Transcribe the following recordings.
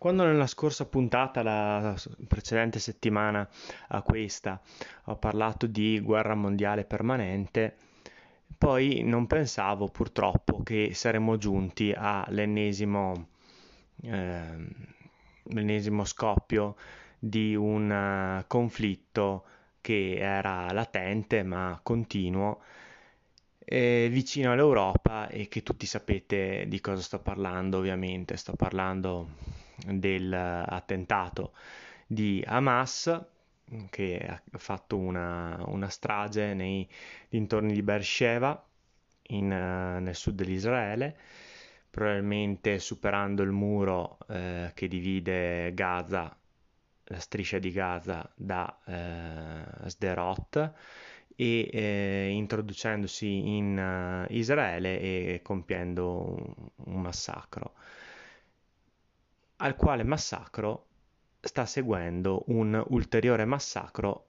Quando nella scorsa puntata, la precedente settimana a questa, ho parlato di guerra mondiale permanente, poi non pensavo purtroppo che saremmo giunti all'ennesimo, eh, scoppio di un uh, conflitto che era latente ma continuo eh, vicino all'Europa e che tutti sapete di cosa sto parlando ovviamente. Sto parlando dell'attentato di Hamas che ha fatto una, una strage nei dintorni di Beersheba in, uh, nel sud dell'Israele probabilmente superando il muro eh, che divide Gaza, la striscia di Gaza da eh, Sderot e eh, introducendosi in uh, Israele e compiendo un, un massacro al quale massacro sta seguendo un ulteriore massacro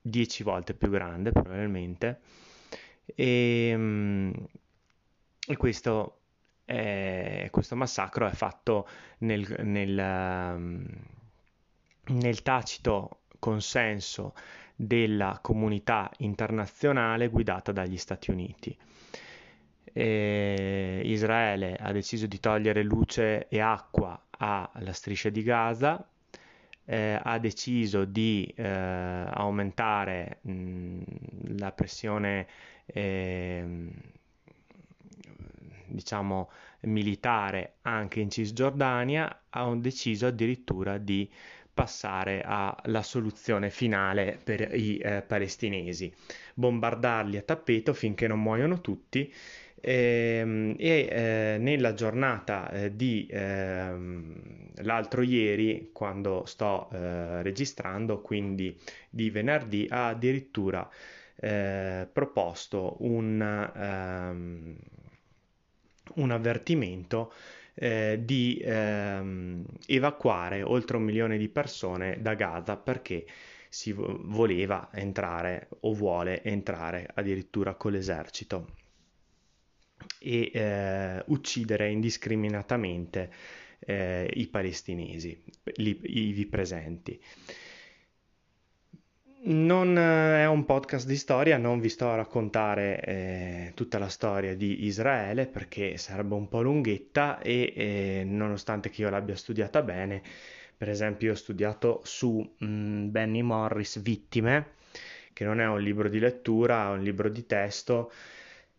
dieci volte più grande probabilmente e, ehm, e questo, è, questo, massacro è fatto nel, nel, nel tacito consenso della comunità internazionale guidata dagli Stati Uniti. E Israele ha deciso di togliere luce e acqua alla striscia di Gaza, eh, ha deciso di eh, aumentare mh, la pressione eh, diciamo militare anche in Cisgiordania, ha deciso addirittura di passare alla soluzione finale per i eh, palestinesi, bombardarli a tappeto finché non muoiono tutti Ehm, e, eh, nella giornata eh, di ehm, l'altro ieri, quando sto eh, registrando, quindi di venerdì, ha addirittura proposto un, um, un avvertimento eh, di ehm, evacuare oltre un milione di persone da Gaza perché si voleva entrare o vuole entrare addirittura con l'esercito e eh, uccidere indiscriminatamente eh, i palestinesi, ivi presenti. Non eh, è un podcast di storia, non vi sto a raccontare eh, tutta la storia di Israele perché sarebbe un po' lunghetta e eh, nonostante che io l'abbia studiata bene, per esempio ho studiato su mh, mm, Benny Morris Vittime, che non è un libro di lettura, è un libro di testo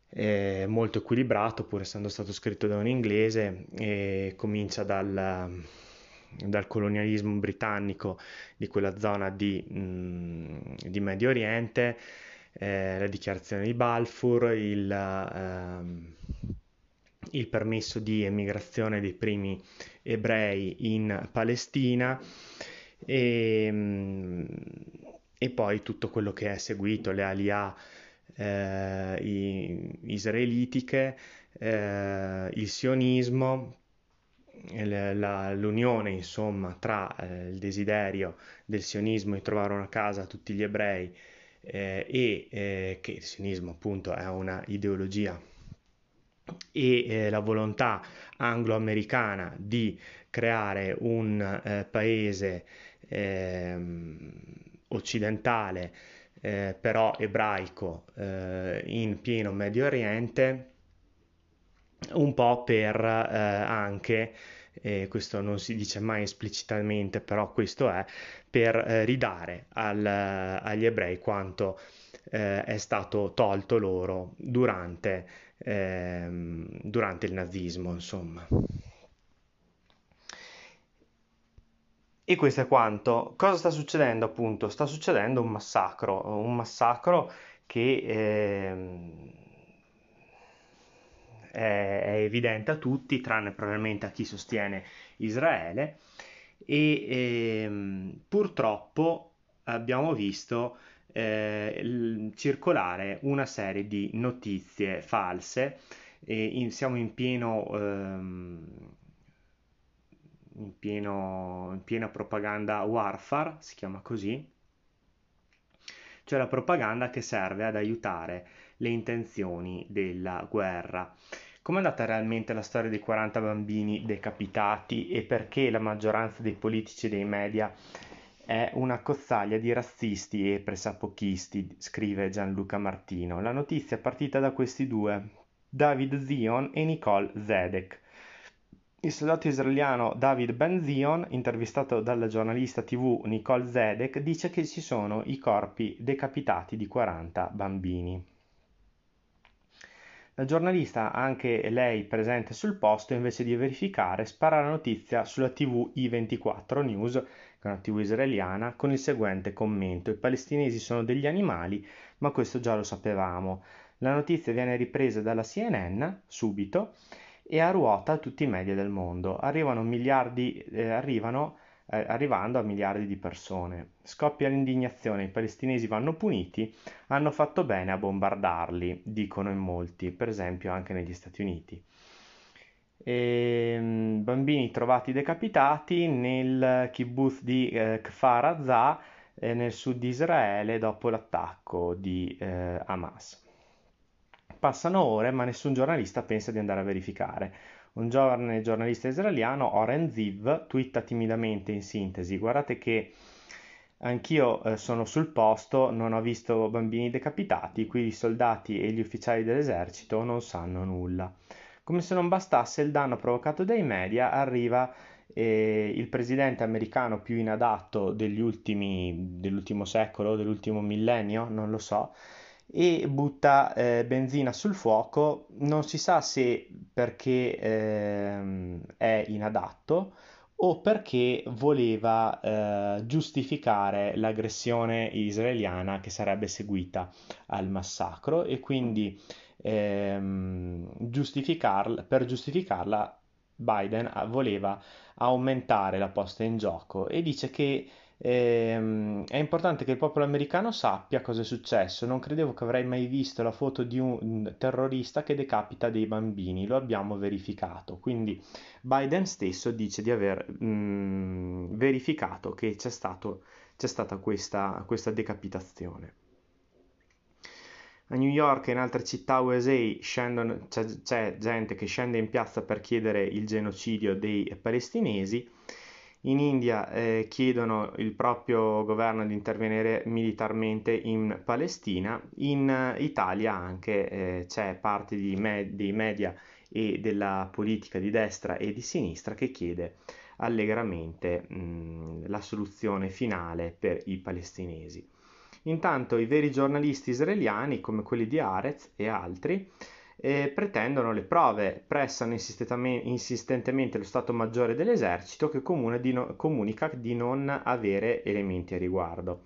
è molto equilibrato pur essendo stato scritto da un inglese e comincia dal, dal colonialismo britannico di quella zona di, mh, mm, di Medio Oriente, eh, la dichiarazione di Balfour, il, eh, il, permesso di emigrazione dei primi ebrei in Palestina e, mm, e poi tutto quello che è seguito, le Aliyah eh, israelitiche, eh, il sionismo, la, l'unione insomma tra eh, il desiderio del sionismo di trovare una casa a tutti gli ebrei eh, e eh, che il sionismo appunto è una ideologia e eh, la volontà anglo-americana di creare un paese eh, occidentale eh, però ebraico eh, in pieno Medio Oriente, un po' per eh, anche, questo non si dice mai esplicitamente, però questo è, per eh, ridare al, agli ebrei quanto eh, è stato tolto loro durante, ehm, durante il nazismo, insomma. E questo è quanto. Cosa sta succedendo appunto? Sta succedendo un massacro, un massacro che eh, è, evidente a tutti, tranne probabilmente a chi sostiene Israele, e eh, purtroppo abbiamo visto eh, circolare una serie di notizie false in, siamo in pieno, ehm, in pieno in piena propaganda warfare, si chiama così, cioè la propaganda che serve ad aiutare le intenzioni della guerra. Com'è andata realmente la storia dei 40 bambini decapitati e perché la maggioranza dei politici e dei media è una cozzaglia di razzisti e pressapochisti, scrive Gianluca Martino. La notizia è partita da questi due, David Zion e Nicole Zedek. Il soldato israeliano David Ben Zion, intervistato dalla giornalista tv Nicole Zedek, dice che ci sono i corpi decapitati di 40 bambini. La giornalista, anche lei presente sul posto, invece di verificare, spara la notizia sulla TV I24 News, che è una TV israeliana, con il seguente commento: I palestinesi sono degli animali, ma questo già lo sapevamo. La notizia viene ripresa dalla CNN subito e a ruota tutti i media del mondo. Arrivano miliardi, eh, arrivano eh, arrivando a miliardi di persone. Scoppia l'indignazione, i palestinesi vanno puniti, hanno fatto bene a bombardarli, dicono in molti, per esempio anche negli Stati Uniti. E, ehm, bambini trovati decapitati nel kibbutz di eh, Kfar Azza eh, nel sud di Israele dopo l'attacco di eh, Hamas. Passano ore ma nessun giornalista pensa di andare a verificare. Un giovane giornalista israeliano, Oren Ziv, twitta timidamente in sintesi: Guardate che anch'io eh, sono sul posto, non ho visto bambini decapitati, qui i soldati e gli ufficiali dell'esercito non sanno nulla. Come se non bastasse il danno provocato dai media, arriva eh, il presidente americano più inadatto ultimi, dell'ultimo secolo, dell'ultimo millennio, non lo so, e butta eh, benzina sul fuoco, non si sa se perché eh, è inadatto o perché voleva eh, giustificare l'aggressione israeliana che sarebbe seguita al massacro e quindi ehm, giustificarla, per giustificarla Biden voleva aumentare la posta in gioco e dice che Ehm, è importante che il popolo americano sappia cosa è successo. Non credevo che avrei mai visto la foto di un terrorista che decapita dei bambini, lo abbiamo verificato. Quindi Biden stesso dice di aver mh, mm, verificato che c'è, stato, c'è stata questa, questa decapitazione. A New York e in altre città USA scendono, c'è, c'è gente che scende in piazza per chiedere il genocidio dei palestinesi in India eh, chiedono il proprio governo di intervenire militarmente in Palestina, in eh, Italia anche eh, c'è parte me- dei media e della politica di destra e di sinistra che chiede allegramente mh, la soluzione finale per i palestinesi. Intanto i veri giornalisti israeliani, come quelli di Arez e altri, eh, pretendono le prove, pressano insistentemente lo Stato Maggiore dell'Esercito che di no- comunica di non avere elementi a riguardo.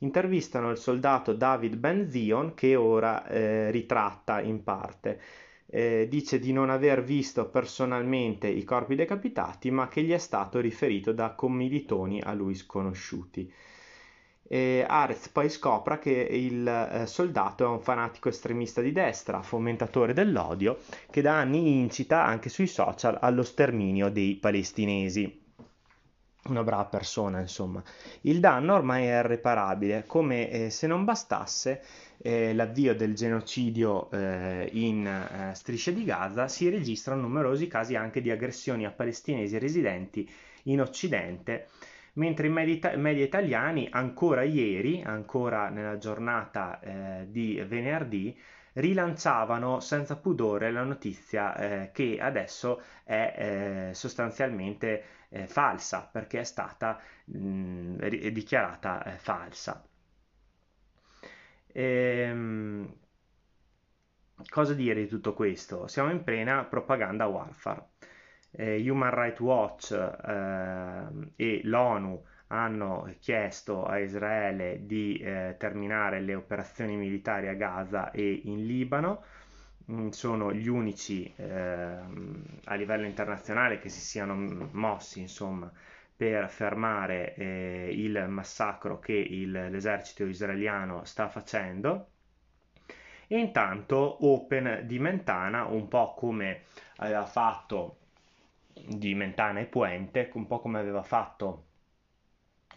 Intervistano il soldato David Ben Zion che ora eh, ritratta in parte. Eh, dice di non aver visto personalmente i corpi decapitati, ma che gli è stato riferito da commilitoni a lui sconosciuti e Arez poi scopre che il eh, soldato è un fanatico estremista di destra, fomentatore dell'odio, che da anni incita anche sui social allo sterminio dei palestinesi. Una brava persona, insomma. Il danno ormai è irreparabile, come eh, se non bastasse eh, l'avvio del genocidio eh, in eh, striscia di Gaza, si registrano numerosi casi anche di aggressioni a palestinesi residenti in Occidente mentre i media, italiani ancora ieri, ancora nella giornata eh, di venerdì, rilanciavano senza pudore la notizia eh, che adesso è eh, sostanzialmente eh, falsa perché è stata mh, dichiarata eh, falsa. Ehm, cosa dire di tutto questo? Siamo in piena propaganda warfare eh, Human Rights Watch eh, e l'ONU hanno chiesto a Israele di eh, terminare le operazioni militari a Gaza e in Libano. Mm, sono gli unici ehm, a livello internazionale che si siano mossi insomma, per fermare eh, il massacro che il, l'esercito israeliano sta facendo. E intanto Open di Mentana, un po' come aveva fatto di Mentana e Puente, un po' come aveva fatto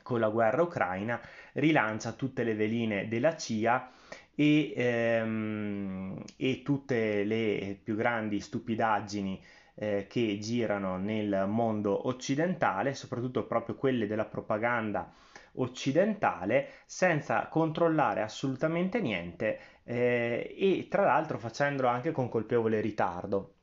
con la guerra ucraina, rilancia tutte le veline della CIA e, ehm, e tutte le più grandi stupidaggini eh, che girano nel mondo occidentale, soprattutto proprio quelle della propaganda occidentale, senza controllare assolutamente niente eh, e tra l'altro facendolo anche con colpevole ritardo.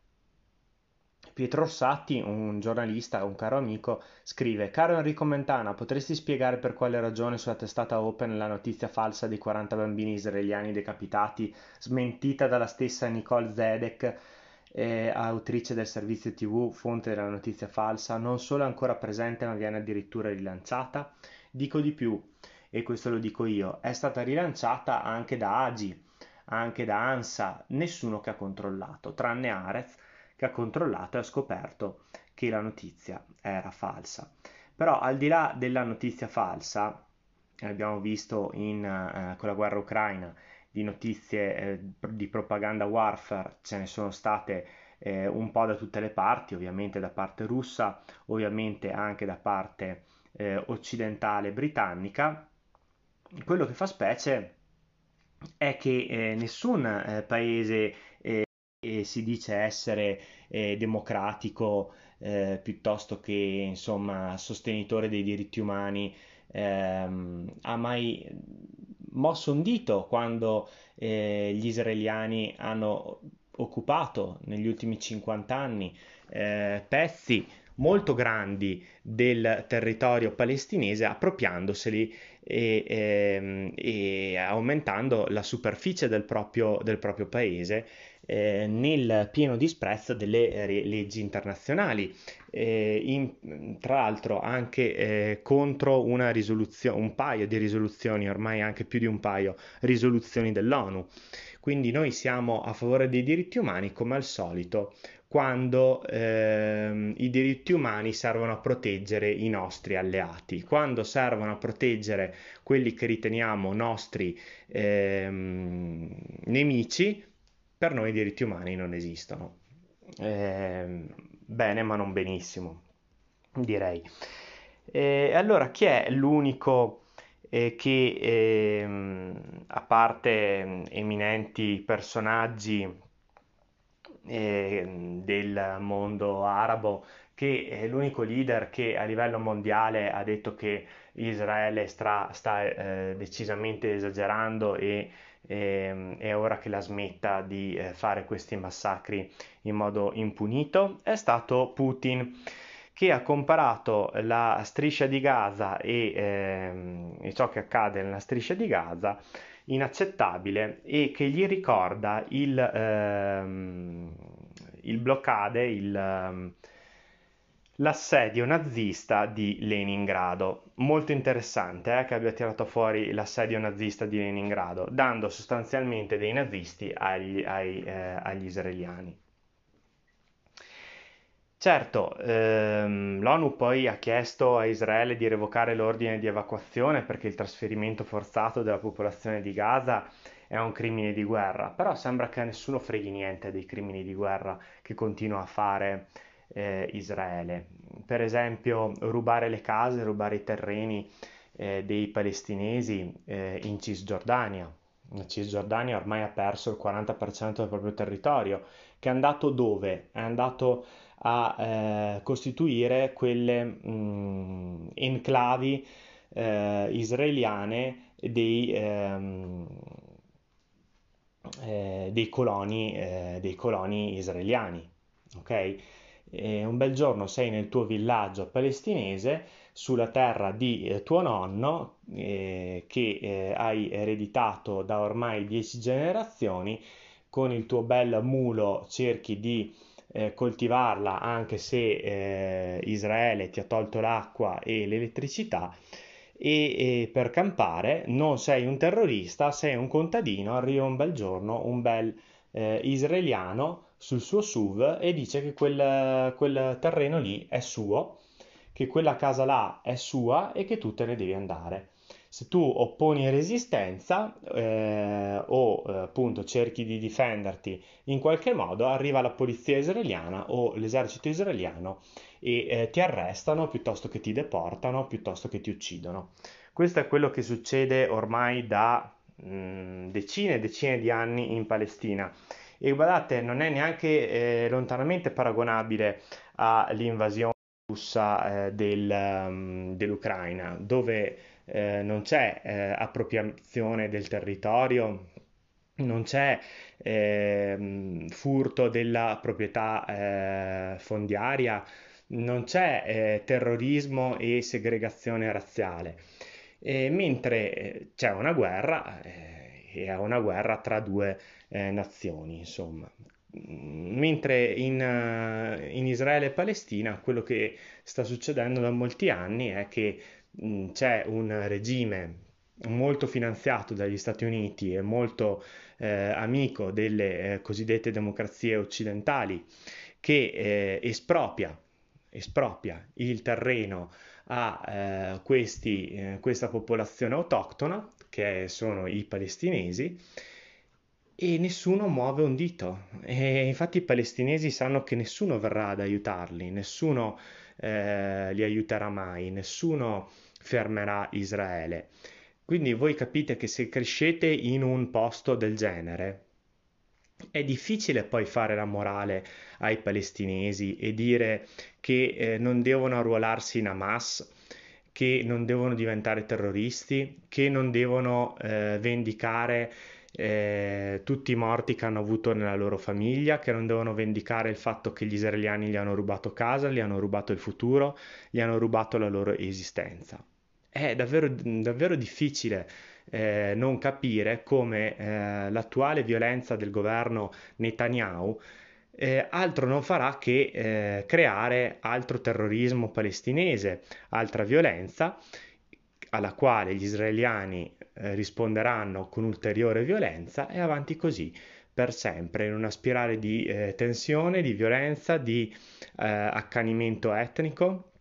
Pietro Orsatti, un giornalista, un caro amico, scrive: Caro Enrico Mentana, potresti spiegare per quale ragione sulla testata Open la notizia falsa di 40 bambini israeliani decapitati, smentita dalla stessa Nicole Zedek, eh, autrice del servizio TV, fonte della notizia falsa, non solo è ancora presente ma viene addirittura rilanciata? Dico di più, e questo lo dico io, è stata rilanciata anche da Agi, anche da ANSA, nessuno che ha controllato, tranne Arez che ha controllato e ha scoperto che la notizia era falsa. Però al di là della notizia falsa, abbiamo visto in, eh, con la guerra ucraina di notizie eh, di propaganda warfare, ce ne sono state eh, un po' da tutte le parti, ovviamente da parte russa, ovviamente anche da parte eh, occidentale britannica. Quello che fa specie è che eh, nessun eh, paese e si dice essere eh, democratico eh, piuttosto che insomma sostenitore dei diritti umani. Ehm, ha mai mosso un dito quando eh, gli israeliani hanno occupato negli ultimi 50 anni eh, pezzi molto grandi del territorio palestinese appropriandoseli e, e, ehm, e aumentando la superficie del proprio, del proprio paese eh, nel pieno disprezzo delle eh, leggi internazionali, eh, in, tra l'altro anche eh, contro una risoluzione, un paio di risoluzioni, ormai anche più di un paio, risoluzioni dell'ONU. Quindi noi siamo a favore dei diritti umani come al solito quando ehm, i diritti umani servono a proteggere i nostri alleati, quando servono a proteggere quelli che riteniamo nostri ehm, nemici, per noi i diritti umani non esistono. Eh, bene, ma non benissimo, direi. E allora, chi è l'unico eh, che, eh, a parte eminenti personaggi eh, del mondo arabo, che è l'unico leader che a livello mondiale ha detto che Israele stra, sta eh, decisamente esagerando e e, ehm, è ora che la smetta di eh, fare questi massacri in modo impunito, è stato Putin che ha comparato la striscia di Gaza e, ehm, e ciò che accade nella striscia di Gaza inaccettabile e che gli ricorda il, ehm, il bloccade, il, ehm, l'assedio nazista di Leningrado. Molto interessante eh, che abbia tirato fuori l'assedio nazista di Leningrado, dando sostanzialmente dei nazisti agli, ai, eh, agli israeliani. Certo, ehm, l'ONU poi ha chiesto a Israele di revocare l'ordine di evacuazione perché il trasferimento forzato della popolazione di Gaza è un crimine di guerra, però sembra che a nessuno freghi niente dei crimini di guerra che continua a fare eh, Israele. Per esempio, rubare le case, rubare i terreni eh, dei palestinesi eh, in Cisgiordania. La Cisgiordania ormai ha perso il 40% del proprio territorio, che è andato dove? È andato a eh, costituire quelle mh, mm, enclavi eh, israeliane dei, ehm, eh, dei, coloni, dei coloni israeliani. Okay? eh, un bel giorno sei nel tuo villaggio palestinese sulla terra di eh, tuo nonno eh, che eh, hai ereditato da ormai dieci generazioni, con il tuo bel mulo cerchi di eh, coltivarla anche se eh, Israele ti ha tolto l'acqua e l'elettricità e, e, per campare non sei un terrorista, sei un contadino, arriva un bel giorno un bel eh, israeliano sul suo SUV e dice che quel, quel terreno lì è suo, che quella casa là è sua e che tu te ne devi andare. Se tu opponi resistenza eh, o eh, appunto cerchi di difenderti in qualche modo, arriva la polizia israeliana o l'esercito israeliano e eh, ti arrestano piuttosto che ti deportano, piuttosto che ti uccidono. Questo è quello che succede ormai da mh, mm, decine e decine di anni in Palestina. E guardate, non è neanche eh, lontanamente paragonabile all'invasione russa eh, del, um, dell'Ucraina, dove eh, non c'è eh, appropriazione del territorio, non c'è eh, furto della proprietà eh, fondiaria, non c'è eh, terrorismo e segregazione razziale, mentre eh, c'è una guerra e è una guerra tra due nazioni, insomma. Mentre in, in, Israele e Palestina quello che sta succedendo da molti anni è che mh, c'è un regime molto finanziato dagli Stati Uniti e molto eh, amico delle eh, cosiddette democrazie occidentali che eh, espropria, espropria, il terreno a eh, questi, eh, questa popolazione autoctona che sono i palestinesi e nessuno muove un dito. E infatti i palestinesi sanno che nessuno verrà ad aiutarli, nessuno eh, li aiuterà mai, nessuno fermerà Israele. Quindi voi capite che se crescete in un posto del genere, è difficile poi fare la morale ai palestinesi e dire che eh, non devono arruolarsi in Hamas, che non devono diventare terroristi, che non devono eh, vendicare eh, tutti i morti che hanno avuto nella loro famiglia, che non devono vendicare il fatto che gli israeliani gli hanno rubato casa, gli hanno rubato il futuro, gli hanno rubato la loro esistenza. È davvero, davvero difficile eh, non capire come eh, l'attuale violenza del governo Netanyahu eh, altro non farà che eh, creare altro terrorismo palestinese, altra violenza alla quale gli israeliani eh, risponderanno con ulteriore violenza e avanti così per sempre in una spirale di eh, tensione, di violenza, di eh, accanimento etnico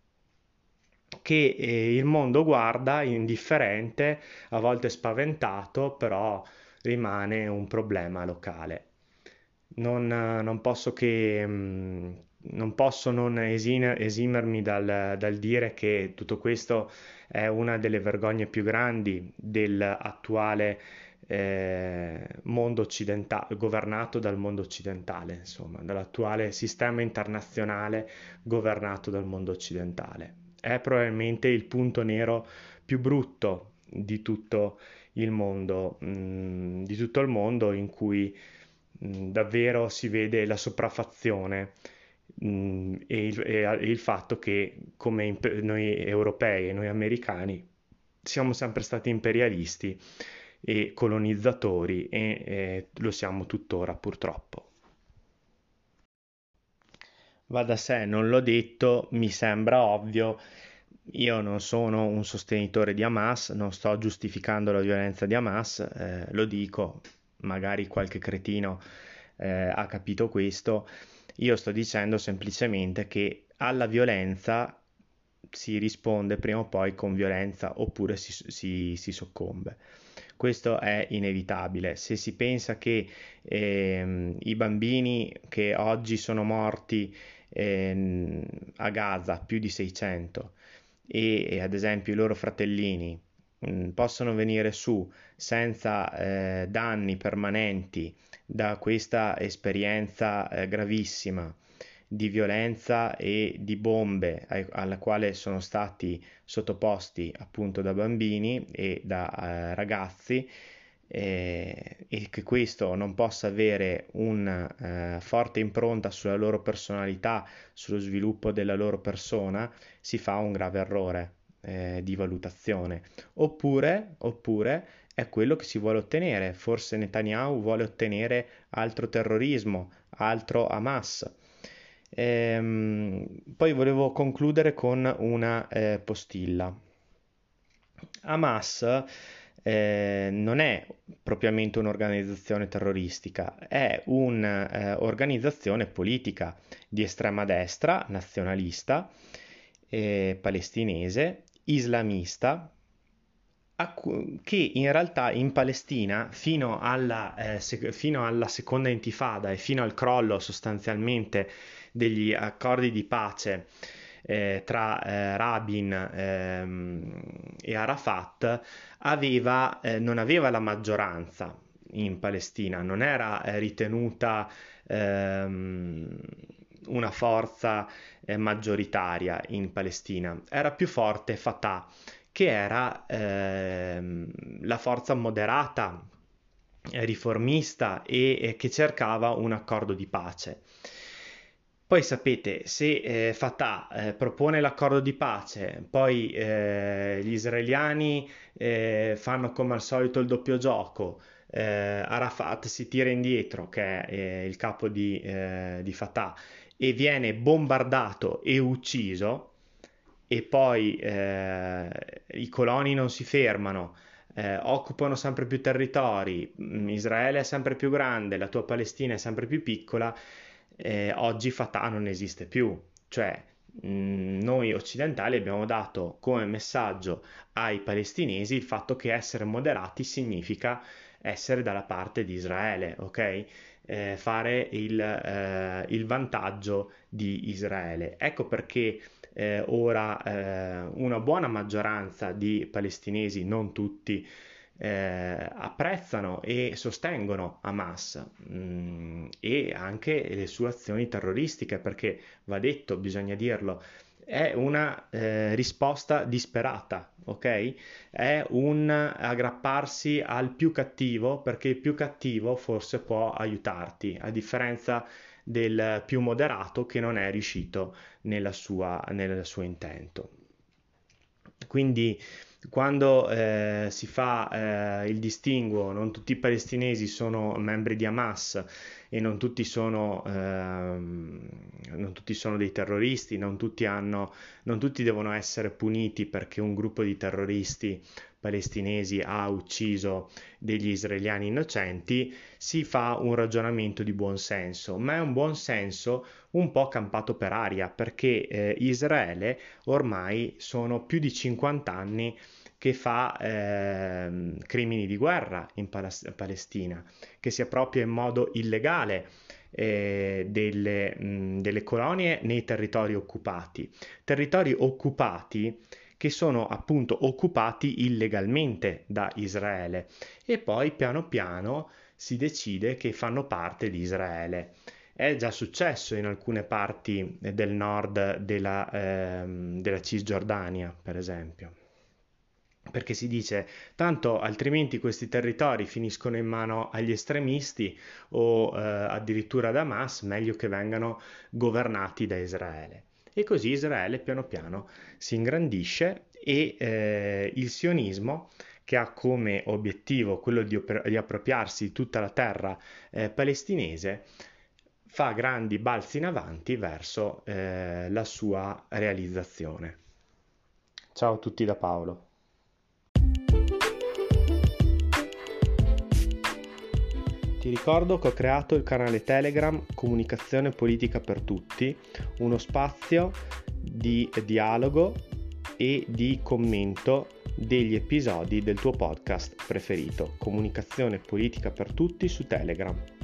che eh, il mondo guarda indifferente, a volte spaventato, però rimane un problema locale. Non, non posso che mh, mm, non posso non esimermi dal, dal dire che tutto questo è una delle vergogne più grandi dell'attuale eh, mondo occidentale, governato dal mondo occidentale, insomma, dall'attuale sistema internazionale governato dal mondo occidentale. È probabilmente il punto nero più brutto di tutto il mondo, mh, mm, di tutto il mondo in cui mh, mm, davvero si vede la sopraffazione e, il, e, il, fatto che come noi europei e noi americani siamo sempre stati imperialisti e colonizzatori e, e lo siamo tuttora purtroppo. Va da sé, non l'ho detto, mi sembra ovvio, io non sono un sostenitore di Hamas, non sto giustificando la violenza di Hamas, eh, lo dico, magari qualche cretino eh, ha capito questo, io sto dicendo semplicemente che alla violenza si risponde prima o poi con violenza oppure si, si, si soccombe. Questo è inevitabile. Se si pensa che eh, i bambini che oggi sono morti eh, a Gaza, più di 600, e, e ad esempio i loro fratellini mh, mm, possono venire su senza eh, danni permanenti da questa esperienza eh, gravissima di violenza e di bombe ai, alla quale sono stati sottoposti appunto da bambini e da eh, ragazzi eh, e che questo non possa avere una eh, forte impronta sulla loro personalità, sullo sviluppo della loro persona, si fa un grave errore eh, di valutazione. Oppure, oppure è quello che si vuole ottenere. Forse Netanyahu vuole ottenere altro terrorismo, altro Hamas. Ehm, poi volevo concludere con una eh, postilla. Hamas eh, non è propriamente un'organizzazione terroristica, è un'organizzazione eh, politica di estrema destra, nazionalista, eh, palestinese, islamista, che in realtà in Palestina fino alla, eh, sec- fino alla, seconda intifada e fino al crollo sostanzialmente degli accordi di pace eh, tra eh, Rabin ehm, e Arafat aveva, eh, non aveva la maggioranza in Palestina, non era eh, ritenuta ehm, una forza eh, maggioritaria in Palestina, era più forte Fatah che era ehm, la forza moderata, eh, riformista e, e che cercava un accordo di pace. Poi sapete, se eh, Fatah eh, propone l'accordo di pace, poi eh, gli israeliani eh, fanno come al solito il doppio gioco, eh, Arafat si tira indietro, che è eh, il capo di, di Fatah, e viene bombardato e ucciso, e poi eh, i coloni non si fermano, eh, occupano sempre più territori, mm, Israele è sempre più grande, la tua Palestina è sempre più piccola, eh, oggi Fatah non esiste più. Cioè, mh, mm, noi occidentali abbiamo dato come messaggio ai palestinesi il fatto che essere moderati significa essere dalla parte di Israele, ok? Eh, fare il, eh, il vantaggio di Israele. Ecco perché eh, ora eh, una buona maggioranza di palestinesi, non tutti, eh, apprezzano e sostengono Hamas mh, mm, e anche le sue azioni terroristiche, perché va detto, bisogna dirlo, è una eh, risposta disperata, ok? È un aggrapparsi al più cattivo perché il più cattivo forse può aiutarti, a differenza del più moderato che non è riuscito nella sua, nel suo intento. Quindi quando eh, si fa eh, il distinguo, non tutti i palestinesi sono membri di Hamas e non tutti sono, ehm, non tutti sono dei terroristi, non tutti, hanno, non tutti devono essere puniti perché un gruppo di terroristi palestinesi ha ucciso degli israeliani innocenti, si fa un ragionamento di buon senso, ma è un buon senso un po' campato per aria, perché eh, Israele ormai sono più di 50 anni che fa eh, crimini di guerra in Palestina, che si appropria in modo illegale eh, delle, mh, delle colonie nei territori occupati. Territori occupati che sono appunto occupati illegalmente da Israele e poi piano piano si decide che fanno parte di Israele. È già successo in alcune parti del nord della, ehm, della Cisgiordania, per esempio perché si dice tanto altrimenti questi territori finiscono in mano agli estremisti o eh, addirittura da Hamas, meglio che vengano governati da Israele. E così Israele piano piano si ingrandisce e eh, il sionismo che ha come obiettivo quello di, di appropriarsi di tutta la terra eh, palestinese, fa grandi balzi in avanti verso eh, la sua realizzazione. Ciao a tutti da Paolo. Ti ricordo che ho creato il canale Telegram Comunicazione Politica per Tutti, uno spazio di dialogo e di commento degli episodi del tuo podcast preferito, Comunicazione Politica per Tutti su Telegram.